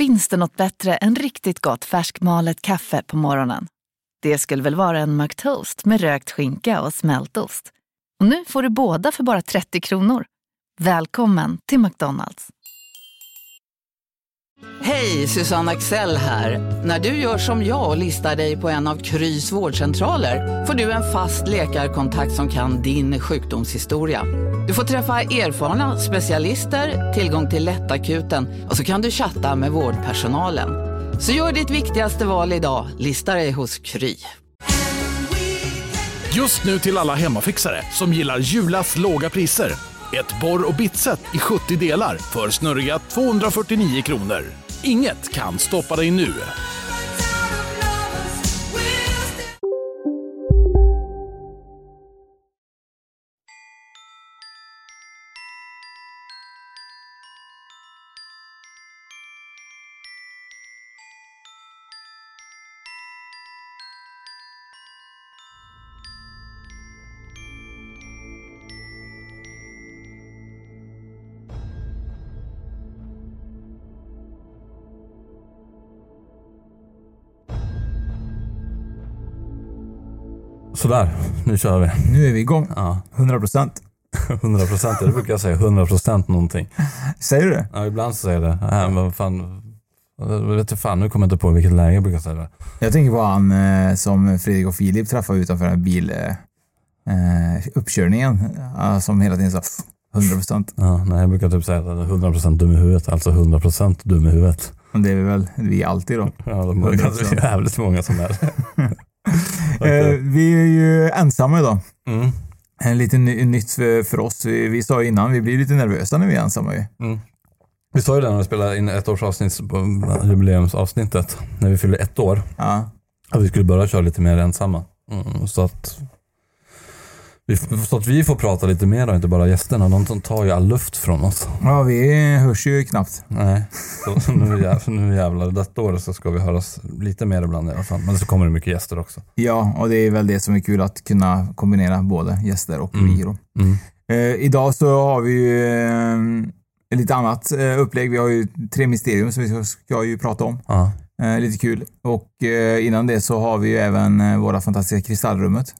Finns det något bättre än riktigt gott färskmalet kaffe på morgonen? Det skulle väl vara en McToast med rökt skinka och smältost. Och nu får du båda för bara 30 kronor. Välkommen till McDonalds. Hej, Susanne Axel här. När du gör som jag och listar dig på en av Krys vårdcentraler får du en fast läkarkontakt som kan din sjukdomshistoria. Du får träffa erfarna specialister, tillgång till lättakuten och så kan du chatta med vårdpersonalen. Så gör ditt viktigaste val idag, listar dig hos Kry. Just nu till alla hemmafixare som gillar Julas låga priser. Ett borr och bitset i 70 delar för snurriga 249 kronor. Inget kan stoppa dig nu. Sådär, nu kör vi. Nu är vi igång. Ja, 100 procent. 100 procent. Det brukar jag säga. 100 procent någonting. Säger du det? Ja, ibland så säger jag det. Äh, men fan, jag vet fan, nu kommer jag inte på vilket läge jag brukar säga det. Jag tänker på han eh, som Fredrik och Filip träffade utanför den här bil... Eh, eh, uppkörningen. eh, som hela tiden sa 100 procent. Ja, nej, jag brukar typ säga att jag är 100 procent dum i huvudet. Alltså 100 procent dum i huvudet. Det är väl vi alltid då. Ja, de är jävligt många som är Eh, vi är ju ensamma idag. mm. En lite ny, nytt för, oss. Vi, vi sa innan, vi blir lite nervösa när vi är ensamma ju. Vi sa ju det när vi spelade in ett års avsnitt, på jubileumsavsnittet, när vi fyllde ett år, Ja. att vi skulle börja köra lite mer ensamma. Mm, så, att vi, så att vi får prata lite mer och inte bara gästerna. De tar ju all luft från oss. ja, vi hörs ju knappt. Nej, så nu, jä- nu jävlar, detta året så ska vi höras lite mer ibland i alla fall. Men så kommer det mycket gäster också. Ja, och det är väl det som är kul att kunna kombinera både gäster och vi då. Mm. Eh, idag så har vi ju eh, lite annat eh, upplägg. Vi har ju tre mysterium som vi ska, ska ju prata om. Ja, Eh, lite kul. Och eh, innan det så har vi ju även eh, våra fantastiska kristallrummet.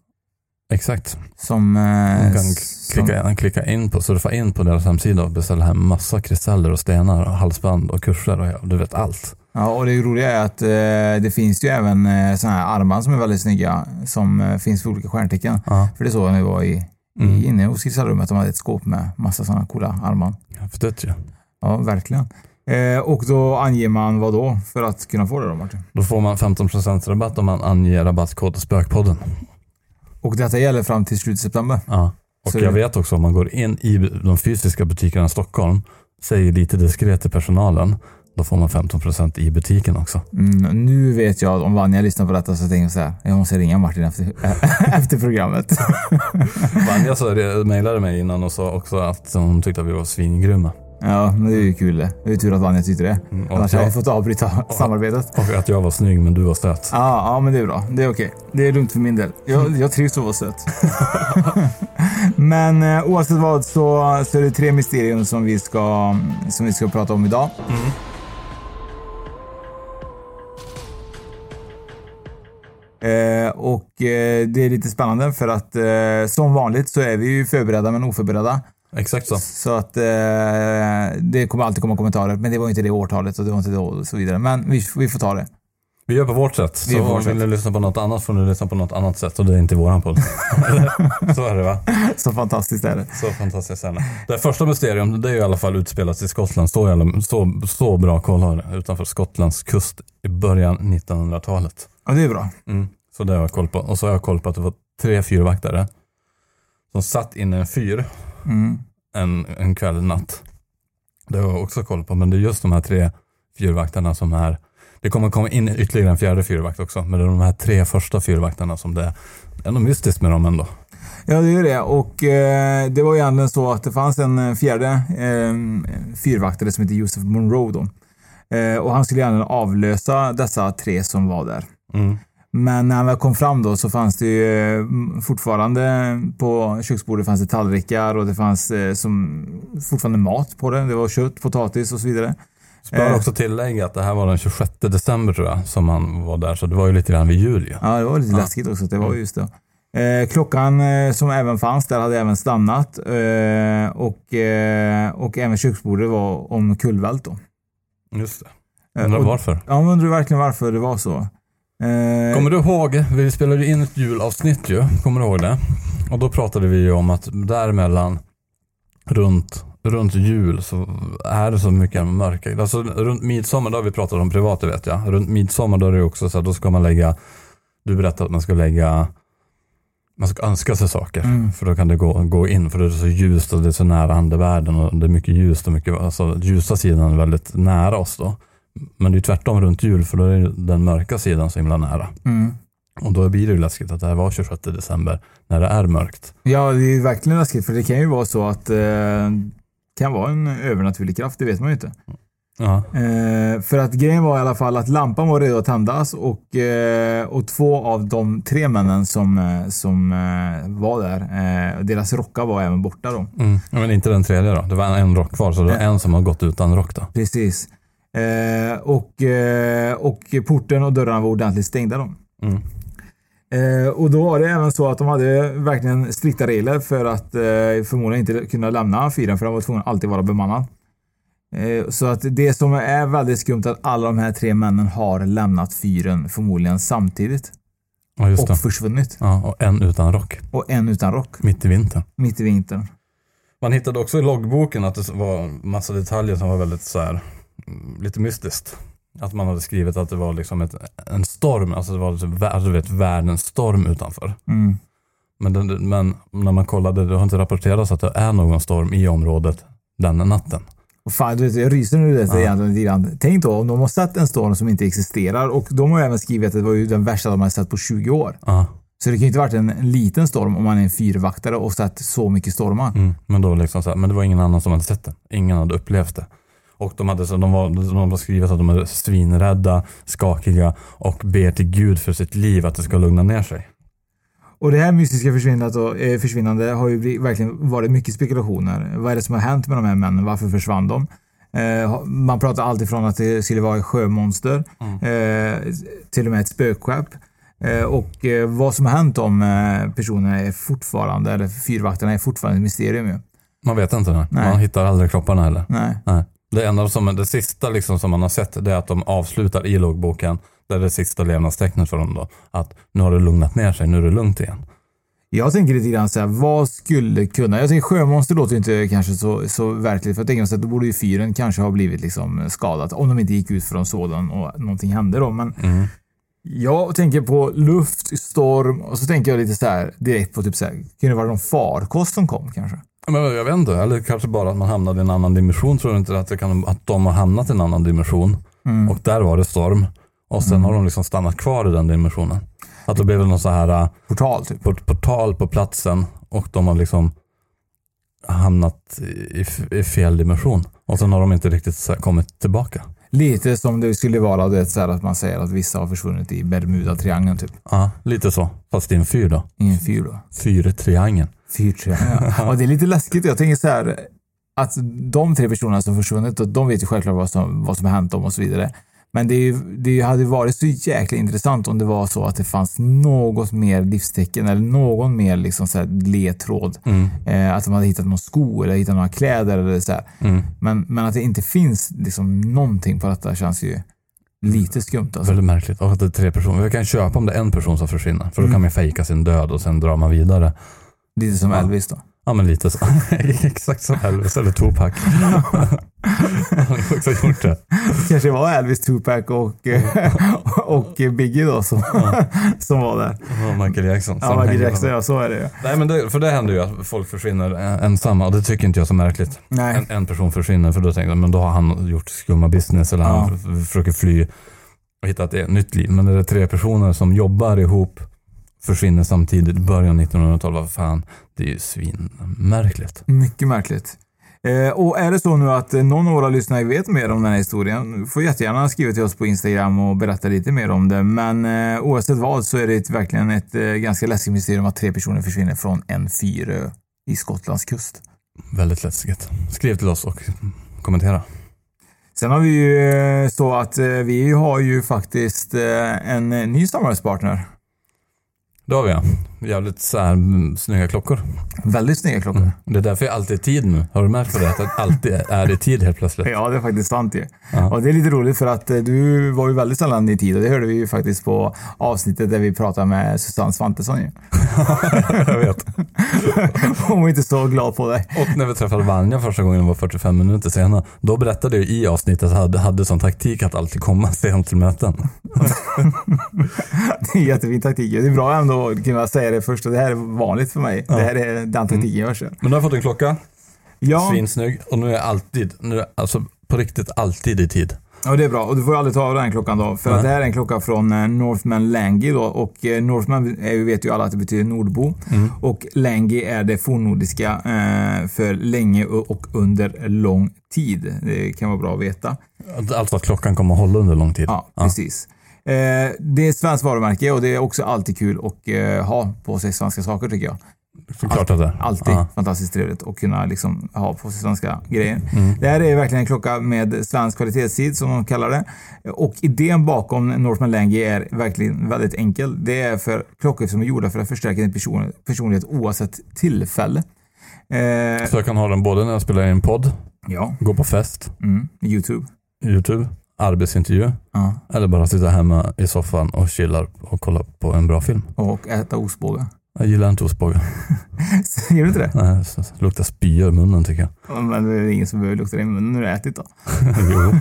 Exakt. Som... Eh, Man kan som klicka, klicka in på, surfa in på deras hemsida och beställa hem massa kristaller och stenar och halsband och kurser och ja, du vet allt. ja, och det roliga är att eh, det finns ju även eh, såna här armband som är väldigt snygga som eh, finns för olika stjärntecken. Ja, För det såg jag när vi var i, Mm. i, inne hos kristallrummet. De hade ett skåp med massa sådana coola armband. häftigt ju. Ja, verkligen. Eh, och då anger man vad då för att kunna få det då Martin? Då får man 15% rabatt om man anger rabattkod Spökpodden. Och detta gäller fram till slutet av september. Ja. Och Så jag det- vet också om man går in i de fysiska butikerna i Stockholm, säger lite diskret till personalen, då får man 15% i butiken också. Mm, nu vet jag att om Vanja lyssnar på detta så tänker jag så här. Jag måste ringa Martin efter, efter programmet. Vanja så mejlade mig innan och sa också att hon tyckte att vi var svingrymma. Ja, men det är ju kul det. Det är tur att Vanja tyckte det. Mm, och Annars hade jag fått avbryta samarbetet. Och att jag var snygg men du var söt. Ja, ja, men det är bra. Det är okej. Det är lugnt för min del. Jag, jag trivs att vara söt. men eh, oavsett vad så, så är det tre mysterium som vi ska, som vi ska prata om idag. Eh, och eh, det är lite spännande för att eh, som vanligt så är vi ju förberedda men oförberedda. Exakt så. Så att eh, det kommer alltid komma kommentarer. Men det var inte det årtalet och det var inte det och så vidare. Men vi, vi får ta det. Vi gör på vårt sätt. Vi Så vårt vill sätt. ni lyssna på något annat får ni lyssna på något annat sätt och det är inte våran podd. så är det va? Så fantastiskt är det. Så fantastiskt är det. Det första mysterium, det är ju i alla fall utspelat i Skottland. Så, jävla, så, så bra koll har jag utanför Skottlands kust i början 1900-talet. Ja, det är bra. Mm. Så det har jag koll på. Och så har jag koll på att det var tre fyrvaktare som satt inne i en fyr Mm. en, en kväll, natt. Det har jag också koll på, men det är just de här tre fyrvaktarna som är det kommer komma in ytterligare en fjärde fyrvakt också, men det är de här tre första fyrvaktarna som det är. Det är något mystiskt med dem ändå. Ja, det är det. Och eh, det var ju egentligen så att det fanns en eh, fjärde eh, fyrvaktare som heter Joseph Monroe då. Eh, och han skulle gärna avlösa dessa tre som var där. Mm. Men när han väl kom fram då så fanns det ju eh, fortfarande på köksbordet fanns det tallrikar och det fanns eh, som, fortfarande mat på det. Det var kött, potatis och så vidare. Bör Eh. också tillägga att det här var den 26 december tror jag som han var där. Så det var ju lite grann vid jul ju. Ja, det var lite Ja. läskigt också. Det var just det. Eh, klockan eh, som även fanns där hade även stannat eh, och, och även köksbordet var omkullvält då. Just det. Undrar varför. Ja, man undrar verkligen varför det var så. Eh, Kommer du ihåg, vi spelade in ett julavsnitt ju. Kommer du ihåg det? Och då pratade vi ju om att däremellan runt, runt jul så är det så mycket mörker. Alltså runt midsommar, då har vi pratat om privat det vet jag. Runt midsommar då är det också så att då ska man lägga, du berättade att man ska lägga man ska önska sig saker. Mm. För då kan det gå, gå in. För det är så ljust och det är så nära andevärlden. Och det är mycket ljust och mycket, alltså ljusa sidan är väldigt nära oss då. Men det är tvärtom runt jul för då är den mörka sidan så himla nära. mm. Och då blir det ju läskigt att det här var 26 december när det är mörkt. Ja, det är verkligen läskigt för det kan ju vara så att eh, kan vara en övernaturlig kraft, det vet man ju inte. Ja, Eh, för att grejen var i alla fall att lampan var redo att tändas och, eh, och två av de tre männen som, eh, som eh, var där, eh, deras rockar var även borta då. mm. Men inte den tredje då. Det var en rock kvar så det var en som har gått utan rock då. Precis. Eh, och, eh, och porten och dörrarna var ordentligt stängda då. Mm. Eh, och då var det även så att de hade verkligen strikta regler för att eh, förmodligen inte kunna lämna fyren för de var tvungna att alltid vara bemannad. Eh, så att det som är väldigt skumt är att alla de här tre männen har lämnat fyren förmodligen samtidigt Ja, just och det. försvunnit. Ja, och en utan rock. Och en utan rock Mitt i vintern. mitt i vintern. Man hittade också i loggboken att det var massa detaljer som var väldigt så här, lite mystiskt. Att man hade skrivit att det var liksom ett, en storm, alltså det var alltså du vet, världens storm utanför. Mm. Men, men när man kollade, det har inte rapporterats att det är någon storm i området den natten. Och fan, du vet, jag ryser nu det Ja. egentligen lite grann. Tänk då om de har sett en storm som inte existerar och de har även skrivit att det var ju den värsta de har sett på 20 år. Ja, Så det kan ju inte varit en, en liten storm om man är en fyrvaktare och sett så mycket stormar. mm, men, då liksom så här, men det var ingen annan som hade sett det. Ingen hade upplevt det. Och de hade så, de var, de var skrivit att de är svinrädda, skakiga och ber till Gud för sitt liv att det ska lugna ner sig. Och det här mystiska försvinnandet, och, eh, försvinnande har ju verkligen varit mycket spekulationer. Vad är det som har hänt med de här männen? Varför försvann de? Eh, man pratar alltid från att det skulle vara ett sjömonster, eh, till och med ett spökskepp. Eh, och eh, vad som har hänt om eh, personerna är fortfarande, eller fyrvaktarna är fortfarande ett mysterium ju. Man vet inte. Nej. Man hittar aldrig kropparna heller. Nej. Nej. Det enda som, det sista liksom som man har sett det är att de avslutar i loggboken. Det är det sista levnadstecknet för dem då. Att nu har det lugnat ner sig, nu är det lugnt igen. Jag tänker lite grann så här, vad skulle kunna... Jag tänker sjömonster låter inte kanske så, så verkligt. För jag tänker så att då borde ju fyren kanske ha blivit liksom skadat. Om de inte gick ut från sådan och någonting hände då. Men Mm. jag tänker på luft, storm och så tänker jag lite så här direkt på typ så här, kunde det vara någon farkost som kom kanske? Men jag vet inte, eller kanske bara att man hamnade i en annan dimension. Tror du inte att, det kan, att de har hamnat i en annan dimension? Och där var det storm. Och sen har de liksom stannat kvar i den dimensionen. Att det blev någon så här äh, Portal typ. port- portal på platsen och de har liksom hamnat i, i fel dimension. Och sen har de inte riktigt kommit tillbaka. Lite som det skulle vara du vet, så här att man säger att vissa har försvunnit i Bermuda-triangeln typ. Ja, lite så. Fast i en fyr då. I en fyr då. Fyrtriangeln. Fyrtriangeln. Ja. och det är lite läskigt. Jag tänker så här att de tre personerna som försvunnit, och de vet ju självklart vad som, vad som har hänt dem och så vidare. Men det, är ju, det hade varit så jäkla intressant om det var så att det fanns något mer livstecken eller någon mer liksom så ledtråd. Mm. Eh, att de hade hittat någon sko eller hittat några kläder eller så. Mm. Men, men att det inte finns liksom någonting på detta känns ju lite skumt. Alltså. Väldigt märkligt. Och att det är tre personer. Vi kan köpa om det är en person som försvinner. För då kan man fejka sin död och sen drar man vidare. Lite som. Elvis då. Ja men lite så. Exakt som Elvis eller Tupac. Han har också gjort det. kanske var Elvis, Tupac och, och Biggie då som, som var där. Och Michael Jackson. Ja, Michael Jackson, ja så är det ju. Nej men det, för det händer ju att folk försvinner ensamma och det tycker inte jag är så märkligt. Nej. En, en person försvinner för då tänker jag men då har han gjort skumma business eller han Ja. f- försöker fly och hitta ett nytt liv. Men det är tre personer som jobbar ihop försvinner samtidigt i början av 1900-talet, vad fan, det är ju svinmärkligt. Mycket märkligt. Eh, och är det så nu att någon av våra lyssnare vet mer om den här historien, får jättegärna skriva till oss på Instagram och berätta lite mer om det. Men eh, oavsett vad så är det verkligen ett eh, ganska läskigt mysterium att tre personer försvinner från en fyrö i Skottlands kust. Väldigt läskigt. Skriv till oss och kommentera. Sen har vi ju eh, så att eh, vi har ju faktiskt eh, en ny samarbetspartner. Det har vi ja. Jävligt så här, snygga klockor. Väldigt snygga klockor. Mm. Det är därför jag alltid är i tid nu. Har du märkt på det? Att alltid är i tid helt plötsligt. Ja, det är faktiskt sant ju. Ja. Och det är lite roligt för att eh, du var ju väldigt sällan i tid och det hörde vi ju faktiskt på avsnittet där vi pratade med Susanne Svantesson ju. jag vet. Hon var inte så glad på dig. Och när vi träffade Vanja första gången var 45 minuter senare. Då berättade jag i avsnittet att hade, hade som taktik att alltid komma sent till möten. Det är jättefin taktik. Det är bra ändå att kunna säga det först. och Det här är vanligt för mig. Det här är den taktiken jag kör. Men nu har jag fått en klocka. Ja, Svinsnygg. Och nu är jag alltid, nu är alltså på riktigt alltid i tid. Ja, det är bra. Och du får ju aldrig ta av den klockan då. För att det här är en klocka från eh, Northman Langi då. Och eh, Northman är ju- vet ju alla att det betyder nordbo. Mm. Och Langi är det fornnordiska eh, för länge och under lång tid. Det kan vara bra att veta. Alltså att klockan kommer att hålla under lång tid. Ja, precis. Eh, det är ett svenskt varumärke och det är också alltid kul att eh, ha på sig svenska saker tycker jag. Såklart att det är. Alltid Ja. fantastiskt trevligt att kunna liksom ha på sig svenska grejer. Mm. Det här är verkligen en klocka med svensk kvalitetstid som de kallar det. Och idén bakom Northman Lange är verkligen väldigt enkel. Det är för klockor som är gjorda för att förstärka din person, personlighet oavsett tillfälle. Eh, Så jag kan ha den både när jag spelar in podd, ja, går på fest, mm, Youtube. YouTube, arbetsintervju Ja. eller bara sitta hemma i soffan och chillar och kollar på en bra film. Och äta ostbågar. Jag gillar inte ostbågar. Gör du inte det? Nej, så luktar spya i munnen tycker jag. Ja, Men det är ingen som behöver lukta i munnen när du ätit då. jo.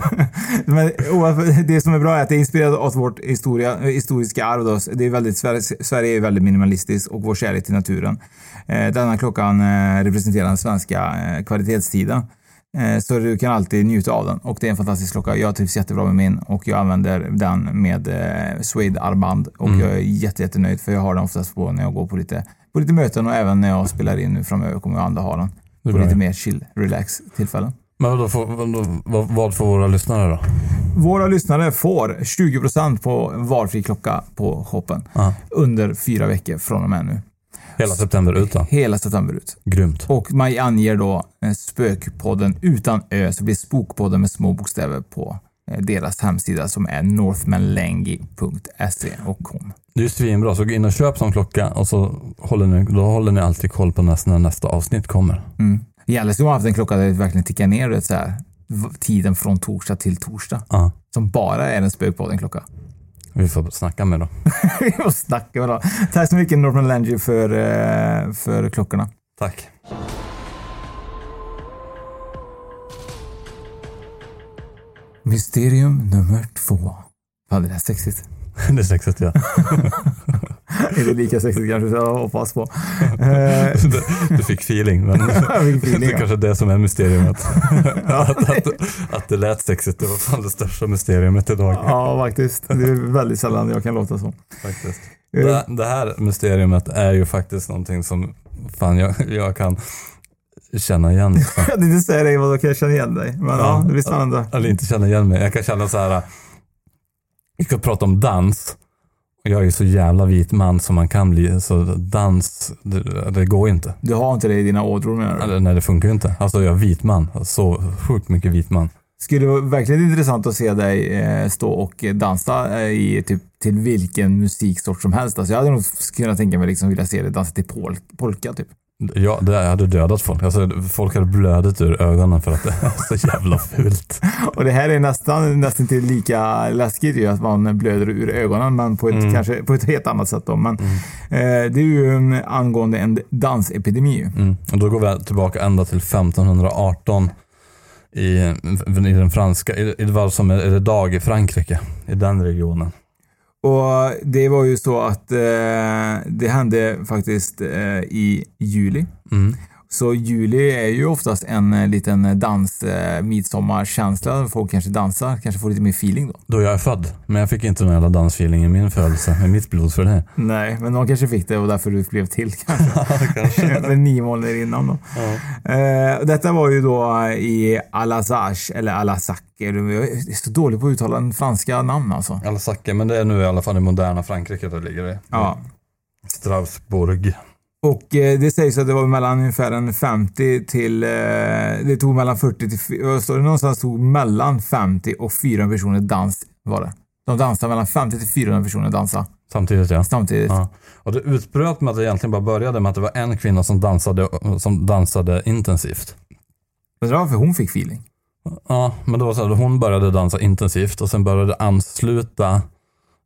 Men oavsett- det som är bra är att det är inspirerat av vårt historia, historiska arv. Då. Det är väldigt, Sverige, Sverige är väldigt minimalistiskt och vår kärlek till naturen. Eh, denna klockan eh, representerar den svenska eh, kvalitetstiden. Eh, så du kan alltid njuta av den och det är en fantastisk klocka. Jag trivs jättebra med min och jag använder den med eh, suede-armband och Mm. jag är jätte, jättenöjd för jag har den oftast på när jag går på lite, på lite möten och även när jag spelar in nu framöver kommer jag andra ha den. På lite mer chill, relax tillfällen. Men får, vadå, vad, vad får våra lyssnare då? Våra lyssnare får 20% på valfri klocka på shoppen Ja. under fyra veckor från och med nu. Hela september ut då? Hela september ut. Grymt. Och man anger då eh, Spökpodden utan ö, så blir Spokpodden med små bokstäver på eh, deras hemsida som är northmanlangi.se och kom. Det är ju svinbra, så gå in och köp som klocka och så håller ni, då håller ni alltid koll på nästa, när nästa avsnitt kommer. Mm. Gäller skulle man haft en klocka där det verkligen tickar ner så här, tiden från torsdag till torsdag. Ja, Som bara är en Spökpodden-klocka. Vi får snacka med då. och snacka med dem. Tack så mycket Northman Langi för, eh, för klockorna. Tack. Mysterium nummer två. Fan, det är sexigt. Det är sexigt ja. Är det lika sexigt kanske? Jag hoppas på. Eh, Du, du fick feeling, men fick feeling, det är ja. kanske det som är mysteriet. att, att, att det lät sexigt, det var fan det största mysteriet idag. ja, faktiskt. Det är väldigt sällan jag kan låta så. Faktiskt. Eh, Det, det här mysteriet är ju faktiskt någonting som fan jag, jag kan känna igen. Jag hade inte säga det, vad då kan jag känna igen dig. Men ja, Ja. det blir spännande. Eller inte känna igen mig. Jag kan känna så här. Vi ska prata om dans. Jag är så jävla vit man som man kan bli. Så dans, det, det går inte. Du har inte det i dina ådror menar du? Nej, det funkar ju inte. Alltså jag är vit man. Så sjukt mycket vit man. Skulle det vara verkligen intressant att se dig eh, stå och dansa eh, i typ till vilken musiksort som helst. Alltså jag hade nog kunnat tänka mig liksom vilja se dig dansa till pol polka typ. Ja, det hade dödat folk. Alltså, folk hade blödit ur ögonen för att det är så jävla fult. Och det här är nästan, nästan till lika läskigt ju att man blöder ur ögonen men på ett, Mm. kanske, på ett helt annat sätt då. Men eh, det är ju um, angående en dansepidemi. Mm. Och då går vi tillbaka ända till 1518 i, i den franska, i, i vad som är idag i Frankrike, i den regionen. Och det var ju så att eh, det hände faktiskt eh, i juli. Mm. Så juli är ju oftast en eh, liten dans, eh, midsommarkänsla. Folk kanske dansar, kanske får lite mer feeling då. Då jag är född. Men jag fick inte någon jävla dansfeeling i min födelse, med mitt blod för det. Nej, men de kanske fick det och därför du blev till kanske. Eller nio månader innan då. Eh, detta var ju då i Al-Azhar, eller Al-Azhar. Jag är så dålig på att uttala en franska namn alltså. Alsace, men det är nu i alla fall i moderna Frankrike det ligger i. Ja. Strasbourg. Och eh, det sägs att det var mellan ungefär en 50 till, eh, det tog mellan 40 till, vad står det någonstans tog mellan 50 och 400 personer dans var det. De dansade mellan 50 till 400 personer dansa Samtidigt ja. samtidigt. ja. Och det utbröt med att det egentligen bara började med att det var en kvinna som dansade, som dansade intensivt. Undrar varför hon fick feeling. Ja, men det var så här, hon började dansa intensivt och sen började ansluta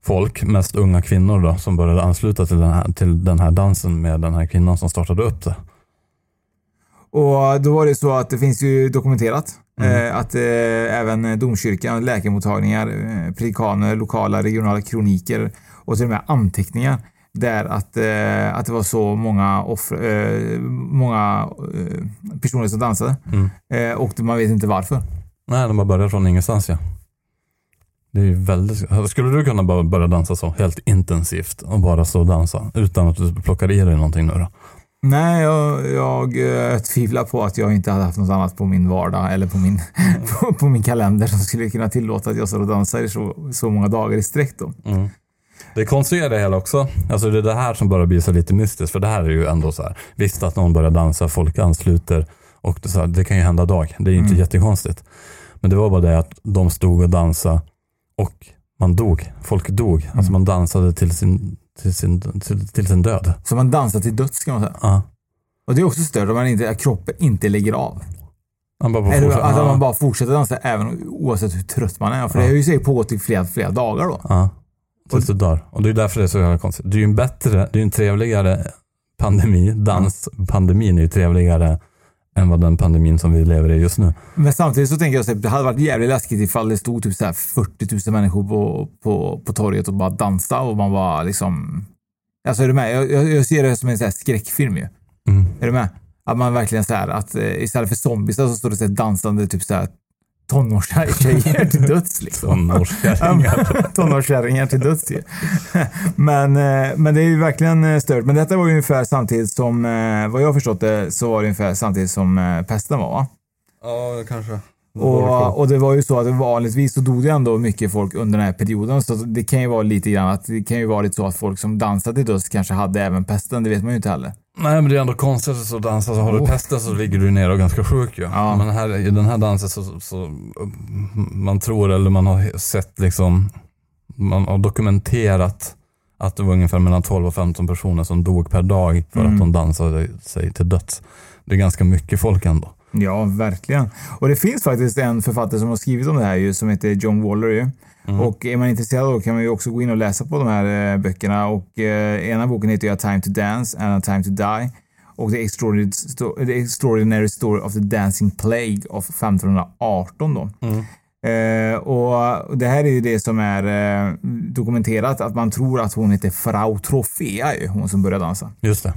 folk, mest unga kvinnor då, som började ansluta till den här, till den här dansen med den här kvinnan som startade upp det. Och då var det så att det finns ju dokumenterat eh, att eh, även domkyrkan, läkarmottagningar, eh, predikaner, lokala, regionala kroniker och till och med anteckningar där att, eh, att det var så många, offer, eh, många eh, personer som dansade. Mm. Eh, och man vet inte varför. Nej, de bara började från ingenstans ja. Det är väldigt... Skulle du kunna bara börja dansa så, helt intensivt och bara stå och dansa utan att du plockar i dig någonting nu då? Nej, jag, jag eh, tvivlar på att jag inte hade haft något annat på min vardag eller på min, på, på min kalender som skulle kunna tillåta att jag står och dansar i så, så många dagar i sträck. Då. Mm. Det konstiga i det hela också, alltså det är det här som börjar bli så lite mystiskt, för det här är ju ändå så här, visst att någon börjar dansa, folk ansluter och det, här, det kan ju hända dag, det är ju inte Mm. jättekonstigt. Men det var bara det att de stod och dansade och man dog, folk dog, Mm. alltså man dansade till sin, till sin, till, till sin död. Så man dansar till döds kan man säga. Ja. Och det är också stört om man inte, att kroppen inte lägger av. Man bara Eller fortsätta- att man bara fortsätter dansa även oavsett hur trött man är. För det Ja. har ju säkert pågått i flera, flera dagar då. Ja, tills du dör. Och det är därför det är så jävla konstigt. Det är ju en bättre, det är en trevligare pandemi. Danspandemin är ju trevligare än vad den pandemin som vi lever i just nu. Men samtidigt så tänker jag att det hade varit jävligt läskigt ifall det stod typ så här 40 000 människor på, på, på torget och bara dansade och man var liksom... Alltså är du med? Jag, jag, jag ser det som en så skräckfilm ju. Mm. Är du med? Att man verkligen så här att eh, istället för zombies så står det så dansande typ så här tonårstjejer till döds liksom. Tonårskärringar. Tonårskärringar till döds ju. men, eh, men det är ju verkligen eh, stört. Men detta var ju ungefär samtidigt som, eh, vad jag förstått det, så var det ungefär samtidigt som pesten var va? Ja, kanske. Och, och det var ju så att vanligtvis så dog det ändå mycket folk under den här perioden. Så det kan ju vara lite grann att det kan ju vara lite så att folk som dansade till döds kanske hade även pesten. Det vet man ju inte heller. Nej men det är ändå konstigt att dansa. Så har du Oh. pesten så ligger du ner och ganska sjuk ju. Ja. Men här, i den här dansen så, så man tror eller man har sett liksom, man har dokumenterat att det var ungefär mellan 12 och 15 personer som dog per dag för Mm. att de dansade sig till döds. Det är ganska mycket folk ändå. Ja, verkligen. Och det finns faktiskt en författare som har skrivit om det här ju, som heter John Waller ju. Och är man intresserad då kan man ju också gå in och läsa på de här eh, böckerna. Och eh, ena boken heter ju A Time to Dance and A Time to Die. Och The Extraordinary, Sto- The Extraordinary Story of the Dancing Plague of 1518 då. Eh, och det här är ju det som är eh, dokumenterat att man tror att hon heter Frau Trofea ju, hon som började dansa. Just det.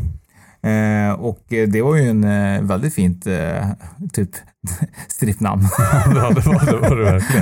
Eh, och eh, det var ju en eh, väldigt fint eh, typ strippnamn. ja, det var det, var det verkligen.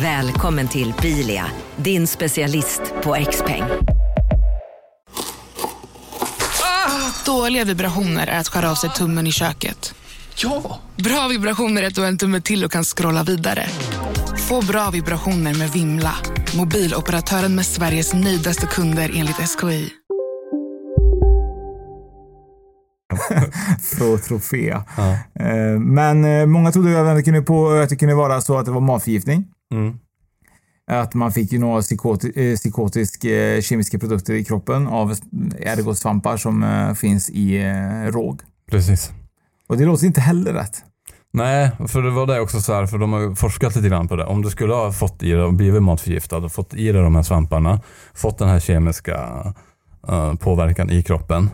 Välkommen till Bilia, din specialist på XPeng. Dåliga vibrationer är att skära av sig tummen i köket. Ja! Bra vibrationer är att du har en tumme till och kan scrolla vidare. Få bra vibrationer med Vimla. Mobiloperatören med Sveriges nöjdaste kunder enligt SKI. Frau Trofea. Ja. Eh, men eh, många trodde även att det, kunde på, att det kunde vara så att det var matförgiftning. Mm. Att man fick ju några psykoti, eh, psykotiska eh, kemiska produkter i kroppen av ergosvampar som eh, finns i råg. Precis. Och det låter inte heller rätt. Nej, för det var det också så här, för de har forskat lite grann på det. Om du skulle ha fått i dig blivit matförgiftad och fått i dig de här svamparna, fått den här kemiska eh, påverkan i kroppen,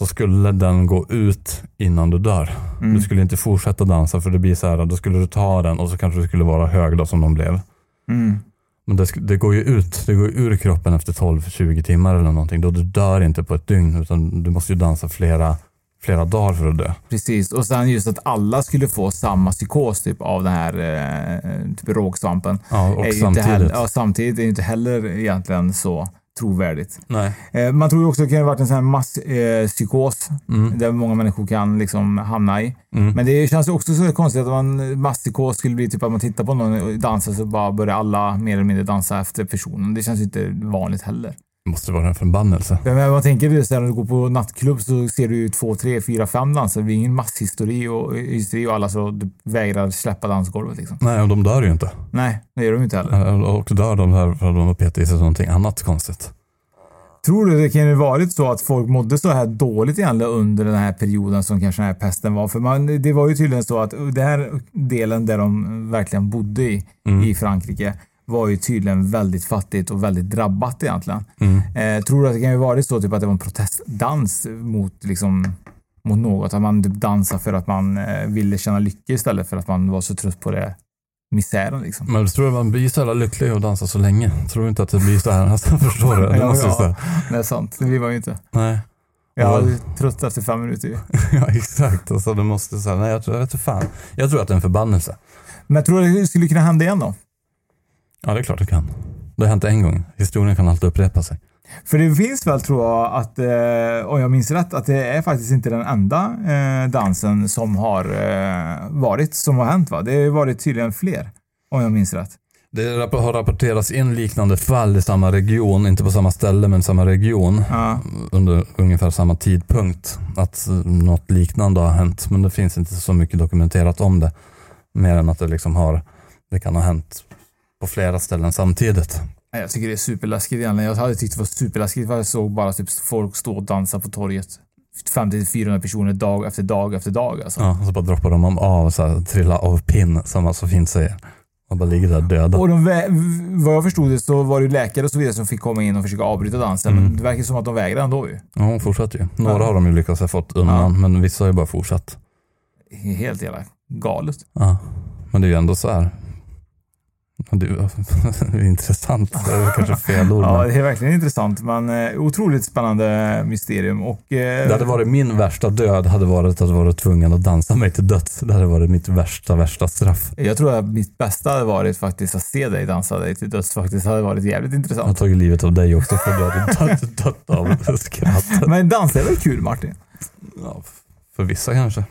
så skulle den gå ut innan du dör. Mm. Du skulle inte fortsätta dansa för det blir så här, då skulle du ta den och så kanske du skulle vara hög då som de blev. Mm. Men det, det går ju ut, det går ur kroppen efter 12-20 timmar eller någonting. Då du dör inte på ett dygn utan du måste ju dansa flera, flera dagar för att dö. Precis, och sen just att alla skulle få samma psykos typ av den här eh, typ rågsvampen. Ja, och samtidigt. heller, ja, samtidigt är ju inte heller egentligen så trovärdigt. Nej. Eh, man tror ju också att det kan ha varit en sån här masspsykos eh, Mm. där många människor kan liksom hamna i. Mm. Men det känns också så konstigt att man masspsykos skulle bli typ att man tittar på någon och dansar så bara börjar alla mer eller mindre dansa efter personen. Det känns ju inte vanligt heller. Måste vara en förbannelse. Men om man tänker så här, när du går på nattklubb så ser du ju två, tre, fyra, fem dansare. Det blir ingen masshysteri och, hysteri och alla så vägrar släppa dansgolvet liksom. Nej, och de dör ju inte. Nej, det gör de inte heller. Och dör de här för att de har petat i sig någonting annat konstigt. Tror du det kan ju varit så att folk mådde så här dåligt egentligen under den här perioden som kanske den här pesten var? För man, det var ju tydligen så att den här delen där de verkligen bodde i, Mm. i Frankrike, var ju tydligen väldigt fattigt och väldigt drabbat egentligen. Mm. Eh, tror du att det kan ju varit så typ att det var en protestdans mot liksom mot något? Att man typ dansade för att man eh, ville känna lycka istället för att man var så trött på det misären liksom. Men jag tror att man blir så jävla lycklig att dansa så länge. Tror du inte att det blir så här? Alltså, förstår du? Det Ja, måste ja. Det är sant, det vill man ju inte. Nej. Jag Ja. var trött efter fem minuter ju. Ja, exakt. Alltså, du måste säga, nej jag tror, jag inte fan. Jag tror att det är en förbannelse. Men tror du det skulle kunna hända igen då? Ja, det är klart det kan. Det har hänt en gång. Historien kan alltid upprepa sig. För det finns väl, tror jag, att, eh, om jag minns rätt, att det är faktiskt inte den enda eh, dansen som har eh, varit, som har hänt va? Det har ju varit tydligen fler, om jag minns rätt. Det har rapporterats in liknande fall i samma region, inte på samma ställe men samma region Ja, under ungefär samma tidpunkt. Att något liknande har hänt. Men det finns inte så mycket dokumenterat om det. Mer än att det liksom har, det kan ha hänt på flera ställen samtidigt. Jag tycker det är superläskigt egentligen. Jag hade tyckt det var superläskigt för jag såg bara typ folk stå och dansa på torget. 50-400 personer dag efter dag efter dag alltså. Ja, och så bara droppar de av, så här, trilla av pinn som man så fint säger. Och bara ligger där döda. Och de, vad jag förstod det så var det läkare och så vidare som fick komma in och försöka avbryta dansen. Mm. Men det verkar som att de vägrade ändå ju. Ja, hon fortsätter ju. Några Ja. har de ju lyckats ha fått undan, Ja. men vissa har ju bara fortsatt. Helt jävla galet. Ja. Men det är ju ändå så här. Det är intressant, det är kanske fel ord. Ja, det är verkligen intressant. Men eh, otroligt spännande mysterium. Och, eh, det hade varit min värsta död, hade varit att vara tvungen att dansa mig till döds. Det hade varit mitt värsta, värsta straff. Jag tror att mitt bästa hade varit faktiskt att se dig dansa dig till döds. Faktiskt hade varit jävligt Jag har intressant. tagit livet av dig också för du hade dött, dött av skratt. Men dans är väl kul Martin? Ja, för vissa kanske.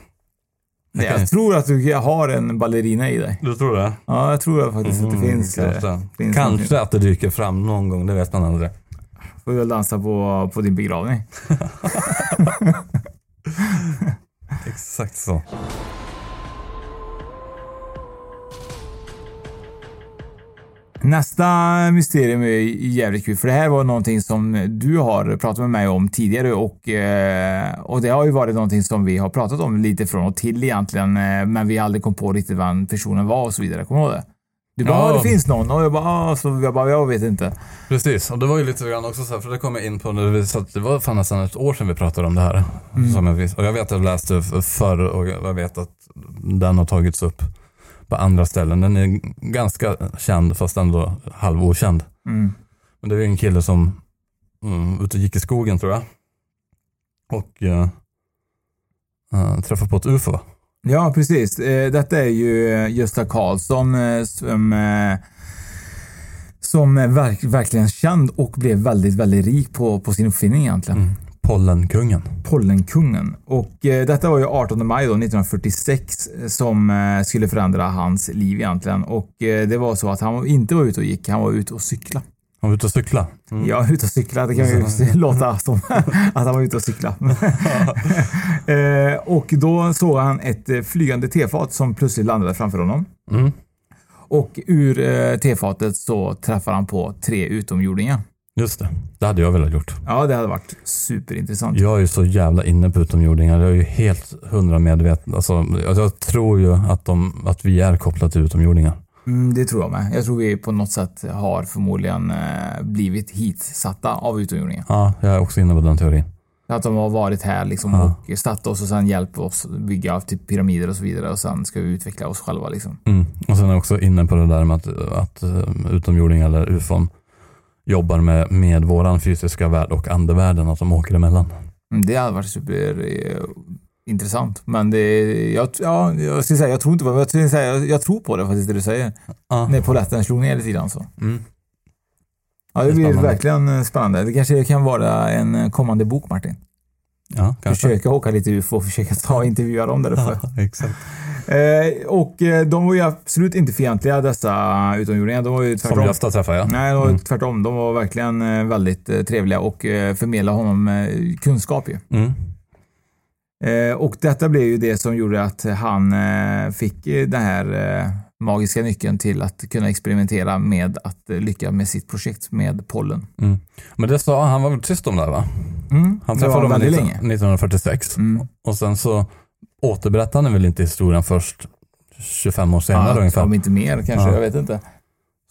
Nej. Jag tror att du har en ballerina i dig. Du tror det? Ja, jag tror faktiskt att det Mm, finns. eh, Kanske, finns kanske att det dyker fram någon gång, det vet man aldrig. Får väl dansa på, på din begravning. Exakt så. Nästa mysterium är jävligt kul, för det här var någonting som du har pratat med mig om tidigare och, eh, och det har ju varit någonting som vi har pratat om lite från och till egentligen, eh, men vi aldrig kom på riktigt vem personen var och så vidare. Kommer du ihåg det? Du bara, Ja. ja. det finns någon och jag bara, ah, så jag bara, jag vet inte. Precis, och det var ju lite grann också så här, för det kom jag in på när vi satt, det var fan nästan ett år sedan vi pratade om det här. Som jag, och jag vet att jag läste förr och jag vet att den har tagits upp på andra ställen. Den är ganska känd fast ändå halvokänd. Mm. Men det är en kille som mm, ute och gick i skogen tror jag. Och uh, uh, träffade på ett ufo. Ja, precis. Eh, Detta är ju eh, Gösta Karlsson eh, som, eh, som är verk, verkligen känd och blev väldigt, väldigt rik på, på sin uppfinning egentligen. Mm. Pollenkungen. Pollenkungen. Och eh, detta var ju 18 maj då, 1946 eh, som eh, skulle förändra hans liv egentligen. Och eh, det var så att han inte var ute och gick, han var ute och cykla. Han var ute och cykla. Mm. Ja, ute och cykla, det kan ju låta som att han var ute och cykla. eh, och då såg han ett eh, flygande tefat som plötsligt landade framför honom. Mm. Och ur tefatet så träffar han på tre utomjordingar. Just det, det hade jag velat gjort. Ja, det hade varit superintressant. Jag är ju så jävla inne på utomjordingar. Jag är ju helt hundra medveten. Alltså, jag tror ju att, de, att vi är kopplade till utomjordingar. Mm, det tror jag med. Jag tror vi på något sätt har förmodligen eh, blivit hitsatta av utomjordingar. Ja, jag är också inne på den teorin. Att de har varit här liksom Ja. och startat oss och sen hjälpt oss bygga typ pyramider och så vidare och sen ska vi utveckla oss själva liksom. Mm. Och sen är jag också inne på det där med att, att eh, utomjordingar eller ufon jobbar med, med våran fysiska värld och andevärlden, att de åker emellan. Mm, Det hade varit super eh, intressant. Men det, jag, ja, jag ska säga, jag tror inte på det. Jag, ska säga, jag, jag tror på det faktiskt, det du säger. Ja. När polletten slog ner lite grann så. Mm. Ja, det Det blir verkligen eh, spännande. Det kanske kan vara en kommande bok, Martin. Ja, kanske. Försöka åka lite UFO och försöka ta intervjua dem där uppe. Ja, exakt. Eh, och eh, de var ju absolut inte fientliga dessa utomjordingar. De var ju Som tvärtom. Gösta träffade jag. Nej, de var Mm. tvärtom. De var verkligen eh, väldigt eh, trevliga och förmedlade honom kunskap ju. Mm. Och detta blev ju det som gjorde att han fick den här magiska nyckeln till att kunna experimentera med att lyckas med sitt projekt med pollen. Mm. Men det sa han var väl tyst om det här, va? Mm. Han träffade dem väldigt 19, länge. 1946 Mm. och sen så återberättade han väl inte historien först 25 år senare Ja, ungefär. om inte mer kanske, Ja. jag vet inte.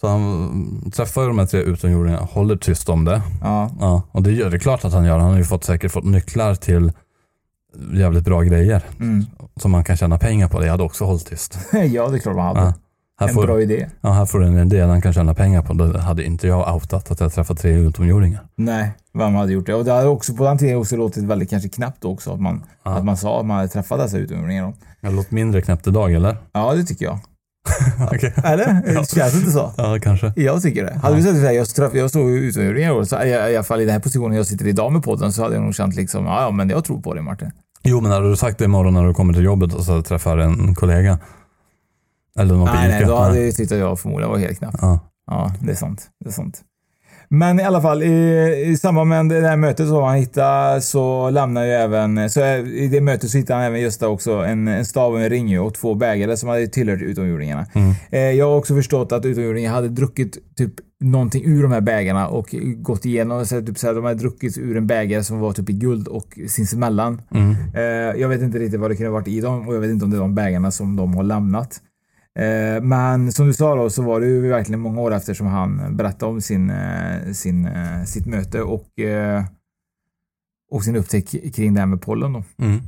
Så han träffar de här tre utomjordingarna, håller tyst om det. Ja. Ja, och det är det klart att han gör. Han har ju fått, säkert fått nycklar till jävligt bra grejer Mm. som man kan tjäna pengar på. Det jag hade också hållit tyst. ja, det är klart man hade. Ja. Här, en bra får, idé. ja, här får du en idé han kan tjäna pengar på. Det hade inte jag outat att jag träffat tre utomjordingar. Nej, vem hade gjort det? Och det hade också på den tiden också låtit väldigt kanske knappt också att man, Ja. att man sa att man hade träffat dessa utomjordingar. Jag låter mindre knäppt idag eller? Ja, det tycker jag. Okej. Eller? Ja. Det känns inte så? Ja, kanske. Jag tycker det. Hade du sagt att jag, träff, jag såg utomjordingar igår, så i, i alla fall i den här positionen jag sitter idag med podden, så hade jag nog känt liksom, ja, ja men jag tror på det Martin. Jo, men hade du sagt det imorgon när du kommer till jobbet och så träffar en kollega? Eller någon på nej, nej, då hade jag tyckt att jag förmodligen var helt knapp. Ja. Ja, det är sant. Det är sant. Men i alla fall, i, i samband med det här mötet som han hittade så lämnar ju även, så i det mötet så hittar han även Gösta också en, en stav och en ring ju och två bägare som hade tillhört utomjordingarna. Mm. Eh, jag har också förstått att utomjordingar hade druckit typ någonting ur de här bägarna och gått igenom, så här, typ så här, de hade druckit ur en bägare som var typ i guld och sinsemellan. Mm. Eh, jag vet inte riktigt vad det kunde ha varit i dem och jag vet inte om det är de bägarna som de har lämnat. Eh, men som du sa då så var det ju verkligen många år efter som han berättade om sin, eh, sin, eh, sitt möte och, och sin upptäckt kring det här med pollen då. Mm.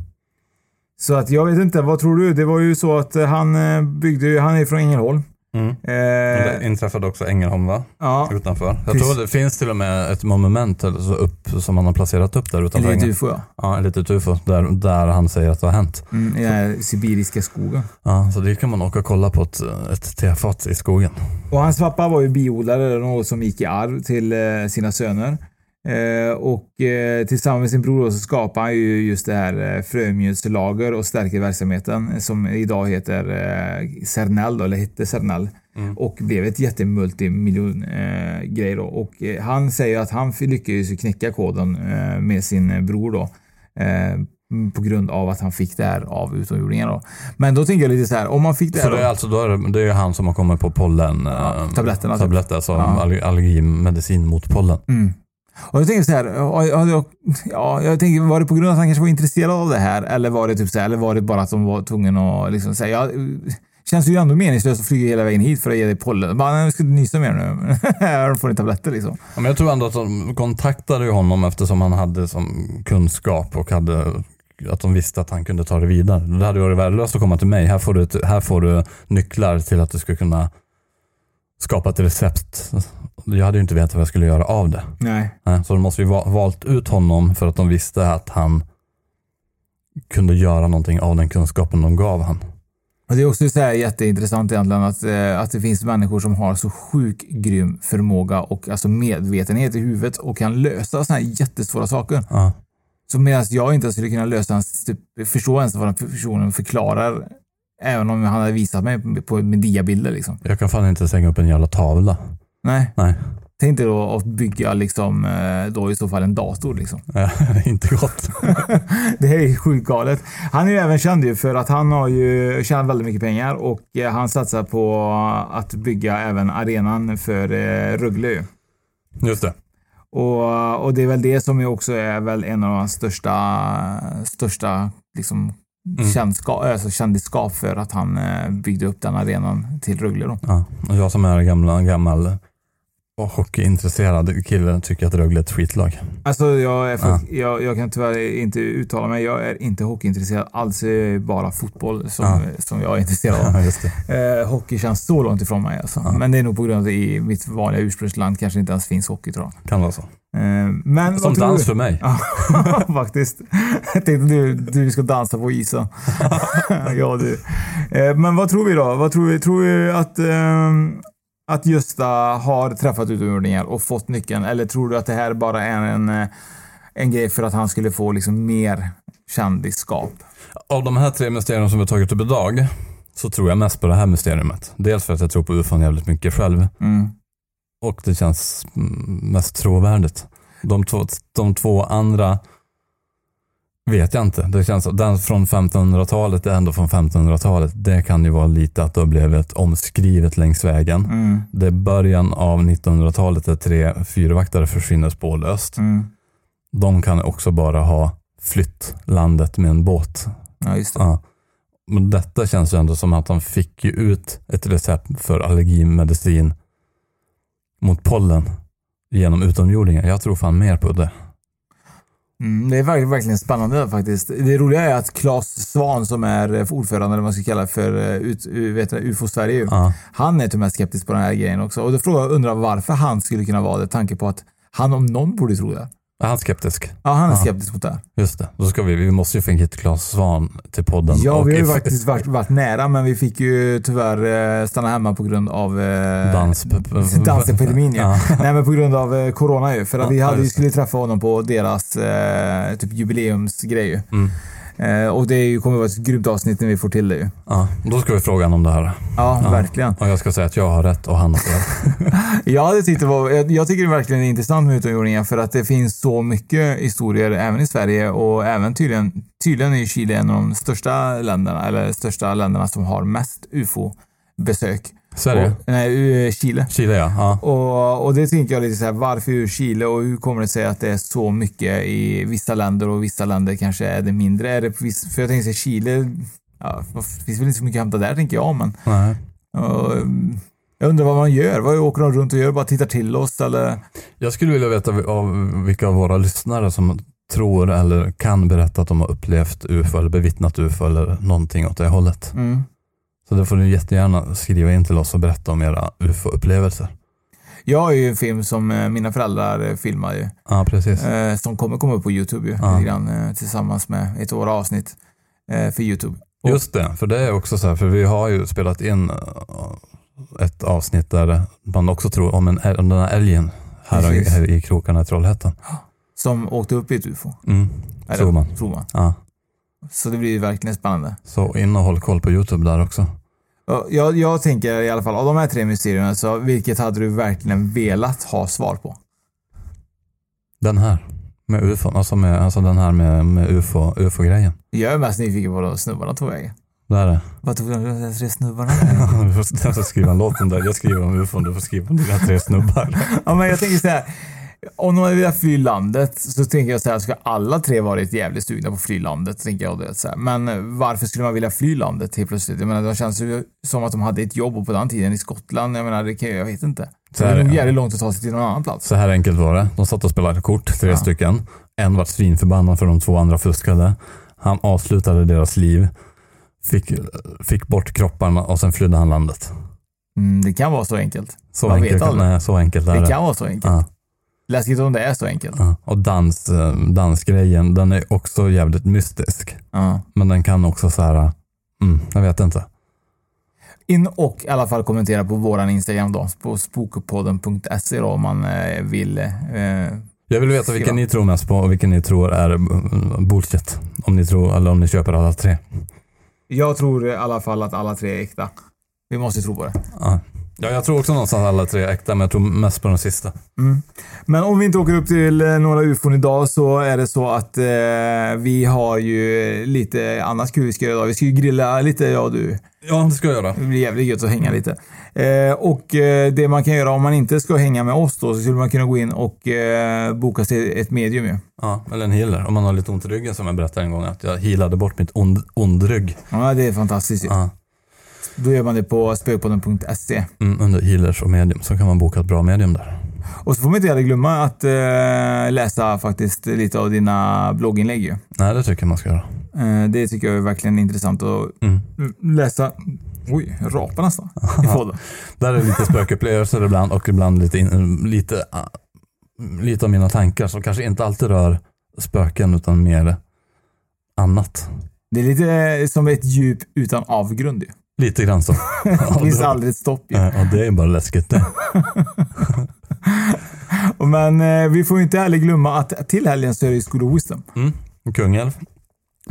Så att jag vet inte, vad tror du? Det var ju så att han byggde han är från Ängelholm. Mm. Eh, Det inträffade också Ängelholm va? ja, Utanför. Jag Precis. tror det finns till och med ett monument eller så upp, som han har placerat upp där utanför ett Ängelholm. ufo ja. Ja, ett litet ufo där, där han säger att det har hänt. Mm, I den sibiriska skogen. Ja, så det kan man åka och kolla på ett, ett tefat i skogen. Och hans pappa var ju biodlare, något som gick i arv till eh, sina söner. Eh, och eh, tillsammans med sin bror då så skapade han ju just det här eh, frömjölslager och stärker verksamheten eh, som idag heter eh, Cernel då, eller hette Cernel. Mm. Och blev ett jättemultimiljon eh, grej då. Och han säger att han lyckades knäcka koden med sin bror då. På grund av att han fick det här av utomjordingar då. Men då tänker jag lite så här, om man fick det Så här det är då, alltså då är det, det är han som har kommit på pollen. Ja, tabletterna, typ. Tabletter, alltså Ja. allergi- allergimedicin mot pollen. Mm. Och jag tänker så här, ja, ja, jag tänker, var det på grund av att han kanske var intresserad av det här eller var det typ så här, eller var det bara att de var tvungna att liksom säga, ja, känns ju ändå meningslöst att flyga hela vägen hit för att ge dig pollen. Bara, nej, jag ska inte nysa mer nu. Här får ni tabletter liksom. Ja, men jag tror ändå att de kontaktade honom eftersom han hade som kunskap och hade att de visste att han kunde ta det vidare. Det hade varit värdelöst att komma till mig. Här får du, här får du nycklar till att du ska kunna skapa ett recept. Jag hade ju inte vetat vad jag skulle göra av det. Nej. Så de måste ju va- valt ut honom för att de visste att han kunde göra någonting av den kunskapen de gav han. Och det är också så här jätteintressant egentligen att, eh, att det finns människor som har så sjuk grym förmåga och alltså medvetenhet i huvudet och kan lösa sådana här jättesvåra saker. Ja. Så medan jag inte skulle kunna lösa typ, förstå ens vad den personen förklarar. Även om han hade visat mig på, med diabilder liksom. Jag kan fan inte slänga upp en jävla tavla. Nej. Nej, Tänk dig då att bygga liksom, eh, då i så fall en dator liksom. inte gott. Det är sjukt galet. Han är ju även känd ju för att han har ju tjänat väldigt mycket pengar och eh, han satsar på att bygga även arenan för eh, Rögle. ju. Just det. Och, och det är väl det som också är väl en av hans största, största liksom, Mm. alltså kändisskap för att han eh, byggde upp den arenan till Rögle. Då. Ja. Och jag som är gamla, gammal och hockeyintresserad kille tycker att Rögle är ett skitlag. Alltså jag, är för, Ja. jag, jag kan tyvärr inte uttala mig. Jag är inte hockeyintresserad alls. Bara fotboll som, Ja. som jag är intresserad av. Ja. Eh, hockey känns så långt ifrån mig alltså. Men det är nog på grund av att i mitt vanliga ursprungsland kanske inte ens finns hockey tror jag. Kan vara så. Eh, men Som dans du? för mig. Faktiskt. Jag tänkte du, du ska dansa på isen. ja du. Eh, men vad tror vi då? Vad tror vi? Tror vi att, ehm, att Gösta har träffat utomjordingar och fått nyckeln? Eller tror du att det här bara är en, eh, en grej för att han skulle få liksom mer kändisskap? Av de här tre mysterierna som vi har tagit upp idag så tror jag mest på det här mysteriet. Dels för att jag tror på ufon jävligt mycket själv Mm. och det känns mm, mest trovärdigt. De två, de två andra vet jag inte. Det känns, den från 1500-talet är ändå från 1500-talet. Det kan ju vara lite att det har blivit omskrivet längs vägen. Mm. Det är början av 1900-talet där tre fyrvaktare försvinner spårlöst. Mm. De kan också bara ha flytt landet med en båt. Ja, just det. Ja. Men detta känns ju ändå som att han fick ju ut ett recept för allergimedicin mot pollen genom utomjordingar. Jag tror fan mer på det. Mm, det är verkligen, spännande faktiskt. Det roliga är att Claes Svan som är eh, ordförande, eller vad man ska kalla för, eh, ut, u- vet UFO Sverige. Ja. han är till och med skeptisk på den här grejen också. Och då frågar jag, undrar varför han skulle kunna vara det, tanke på att han om någon borde tro det. Är han skeptisk? Ja, han är Ja. skeptisk mot det. Just det. Då ska vi, vi måste ju få hit Claes Svan till podden. Ja, vi har ju faktiskt varit, varit nära, men vi fick ju tyvärr eh, stanna hemma på grund av eh, Dans... dansepidemin. Ja. Ja. Nej, men på grund av eh, corona ju. För att Ja, vi hade, skulle träffa honom på deras eh, typ jubileumsgrej ju. Mm. Eh, och det är ju, kommer vara ett grymt avsnitt när vi får till det ju. ja. Då ska vi fråga honom om det här. Ja, Ja. verkligen. Och jag ska säga att jag har rätt och han har fel. Tyckt det var, jag, jag tycker det verkligen är intressant med utomjordingar för att det finns så mycket historier även i Sverige och även tydligen, tydligen är Chile en av de största länderna, eller största länderna som har mest UFO-besök. Sverige? Och, nej, Chile. Chile ja. ja. Och, och det tänker jag lite så här, varför ur Chile och hur kommer det sig att det är så mycket i vissa länder och vissa länder kanske är det mindre? Är det för jag tänker så Chile, ja, det finns väl inte så mycket att hämta där tänker jag, men Nej. och, jag undrar vad man gör. Vad åker de runt och gör? Bara tittar till oss eller? Jag skulle vilja veta av vilka av våra lyssnare som tror eller kan berätta att de har upplevt UFO eller bevittnat UFO eller någonting åt det hållet. Mm. Så det får ni jättegärna skriva in till oss och berätta om era UFO-upplevelser. Jag har ju en film som eh, mina föräldrar eh, filmar ju. Ja, precis. Eh, som kommer komma upp på Youtube ju. Ja. Lite grann, tillsammans med ett år avsnitt för Youtube. Och- Just det, för det är också så här, för vi har ju spelat in ett avsnitt där man också tror om, en, om den här älgen här, Precis. här i krokarna i Trollhättan. Som åkte upp i ett UFO. Mm, Eller, tror man. Tror man. Ja. Så det blir verkligen spännande. Så in och håll koll på Youtube där också. Ja, Jag, jag tänker i alla fall, av de här tre mysterierna, så vilket hade du verkligen velat ha svar på? Den här med UFO, alltså, med, alltså den här med, med UFO, UFO-grejen. Jag är mest nyfiken på vad snubbarna tog vägen. Där är det. Vad tog de tre snubbarna vägen? Du får, skriva en låt om det. Jag skriver om UFO, du får skriva om dina tre snubbar. Ja, men jag tänker så här. Om de hade velat fly landet så tänker jag så här, ska alla tre varit jävligt sugna på att fly landet? Tänker jag det, så här. Men varför skulle man vilja fly landet helt plötsligt? Jag menar, det känns ju som att de hade ett jobb och på den tiden i Skottland, jag menar, det kan, jag vet inte. Så Så det här, är nog jävligt långt att ta sig till någon annan plats. Så här enkelt var det. De satt och spelade kort, tre Ja. stycken. En var svinförbannad för de två andra fuskade. Han avslutade deras liv, fick, fick bort kropparna och sen flydde han landet. Mm, det kan vara så enkelt. Så Man vet enkelt, aldrig. nej, så enkelt är Det det. kan vara så enkelt. Ja, Läskigt om det är så enkelt. ja. Och dans, eh, dansgrejen, den är också jävligt mystisk. Ja. Men den kan också så här, mm, jag vet inte. In och i alla fall kommentera på våran Instagram då, på spokpodden.se då om man eh, vill. Eh, Jag vill veta vilken ni tror mest på och vilken ni tror är mm, bullshit. Om ni tror, eller om ni köper alla tre. jag tror i alla fall att alla tre är äkta. Vi måste tro på det. Ja. Ja, jag tror också någonstans alla tre är äkta, men jag tror mest på den sista. Mm. Men om vi inte åker upp till eh, några ufon idag så är det så att eh, vi har ju lite annat kul vi ska göra idag. Vi ska ju grilla lite, jag och du. Ja, det ska jag göra. Det blir jävligt gött att hänga lite. Eh, och eh, det man kan göra om man inte ska hänga med oss då så skulle man kunna gå in och eh, boka sig ett medium ju. Ja, eller en healer. Om man har lite ont i ryggen som jag berättade en gång att jag healade bort mitt ond, ondrygg. Ja, det är fantastiskt ju. Ja, Då gör man det på spökpodden.se. mm, under healers och medium så kan man boka ett bra medium där. Och så får man inte heller glömma att eh, läsa faktiskt lite av dina blogginlägg. ju. Nej, det tycker jag man ska göra. Eh, det tycker jag är verkligen intressant att Mm. läsa. Oj, jag rapar nästan i podden. Där är lite spökupplevelser ibland och ibland lite, in, lite, ah, lite av mina tankar som kanske inte alltid rör spöken utan mer annat. Det är lite som ett djup utan avgrund ju. Lite grann så. Det finns aldrig ett stopp ju. Ja, det är bara läskigt det. Men eh, vi får inte heller glömma att till helgen så är det School of Wisdom. Mm. Kungälv.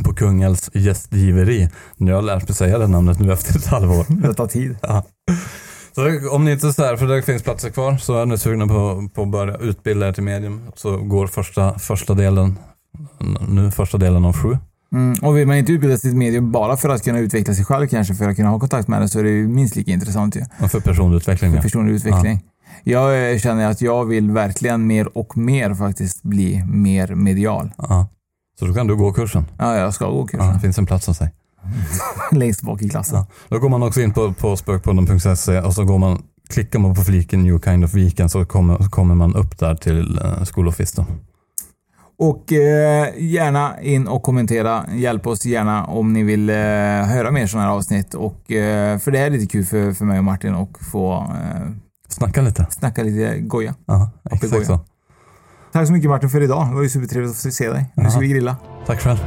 På Kungälvs gästgiveri. Nu har jag lärt mig säga det namnet nu efter ett halvår. Det tar tid. Ja. Så om ni inte är så här, för det finns platser kvar, så är ni sugna på, på att börja utbilda er till medium så går första, första delen, nu första delen av sju. Mm. Och vill man inte utbilda till medium bara för att kunna utveckla sig själv kanske, för att kunna ha kontakt med det, så är det ju minst lika intressant ju. Och för personutveckling. För Ja. personlig utveckling. Jag eh, känner att jag vill verkligen mer och mer faktiskt bli mer medial. Ja. Så då kan du gå kursen. Ja, jag ska gå Ja, kursen. det finns en plats hos dig. Längst bak i klassen. Ja. Då går man också in på, på spökpodden.se och så går man, klickar man på fliken New Kind of Weekend så kommer, så kommer man upp där till uh, School of Wisdom. Och eh, gärna in och kommentera. Hjälp oss gärna om ni vill eh, höra mer sådana här avsnitt. Och, eh, för det är lite kul för, för mig och Martin att få eh, Snacka lite. snacka lite goja. Ja, exakt ju. så. Tack så mycket Martin för idag. Det var ju supertrevligt att få se dig. Nu ska vi grilla. Tack själv.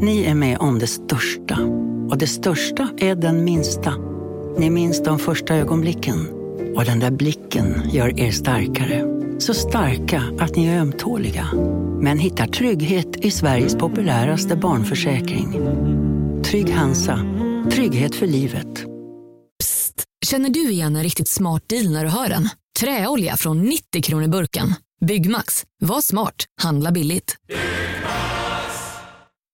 Ni är med om det största. Och det största är den minsta. Ni minns de första ögonblicken. Och den där blicken gör er starkare. Så starka att ni är ömtåliga. Men hittar trygghet i Sveriges populäraste barnförsäkring. Trygg Hansa. Trygghet för livet. Psst! Känner du igen en riktigt smart deal när du hör den? Träolja från 90 kronor burken. Byggmax. Var smart. Handla billigt.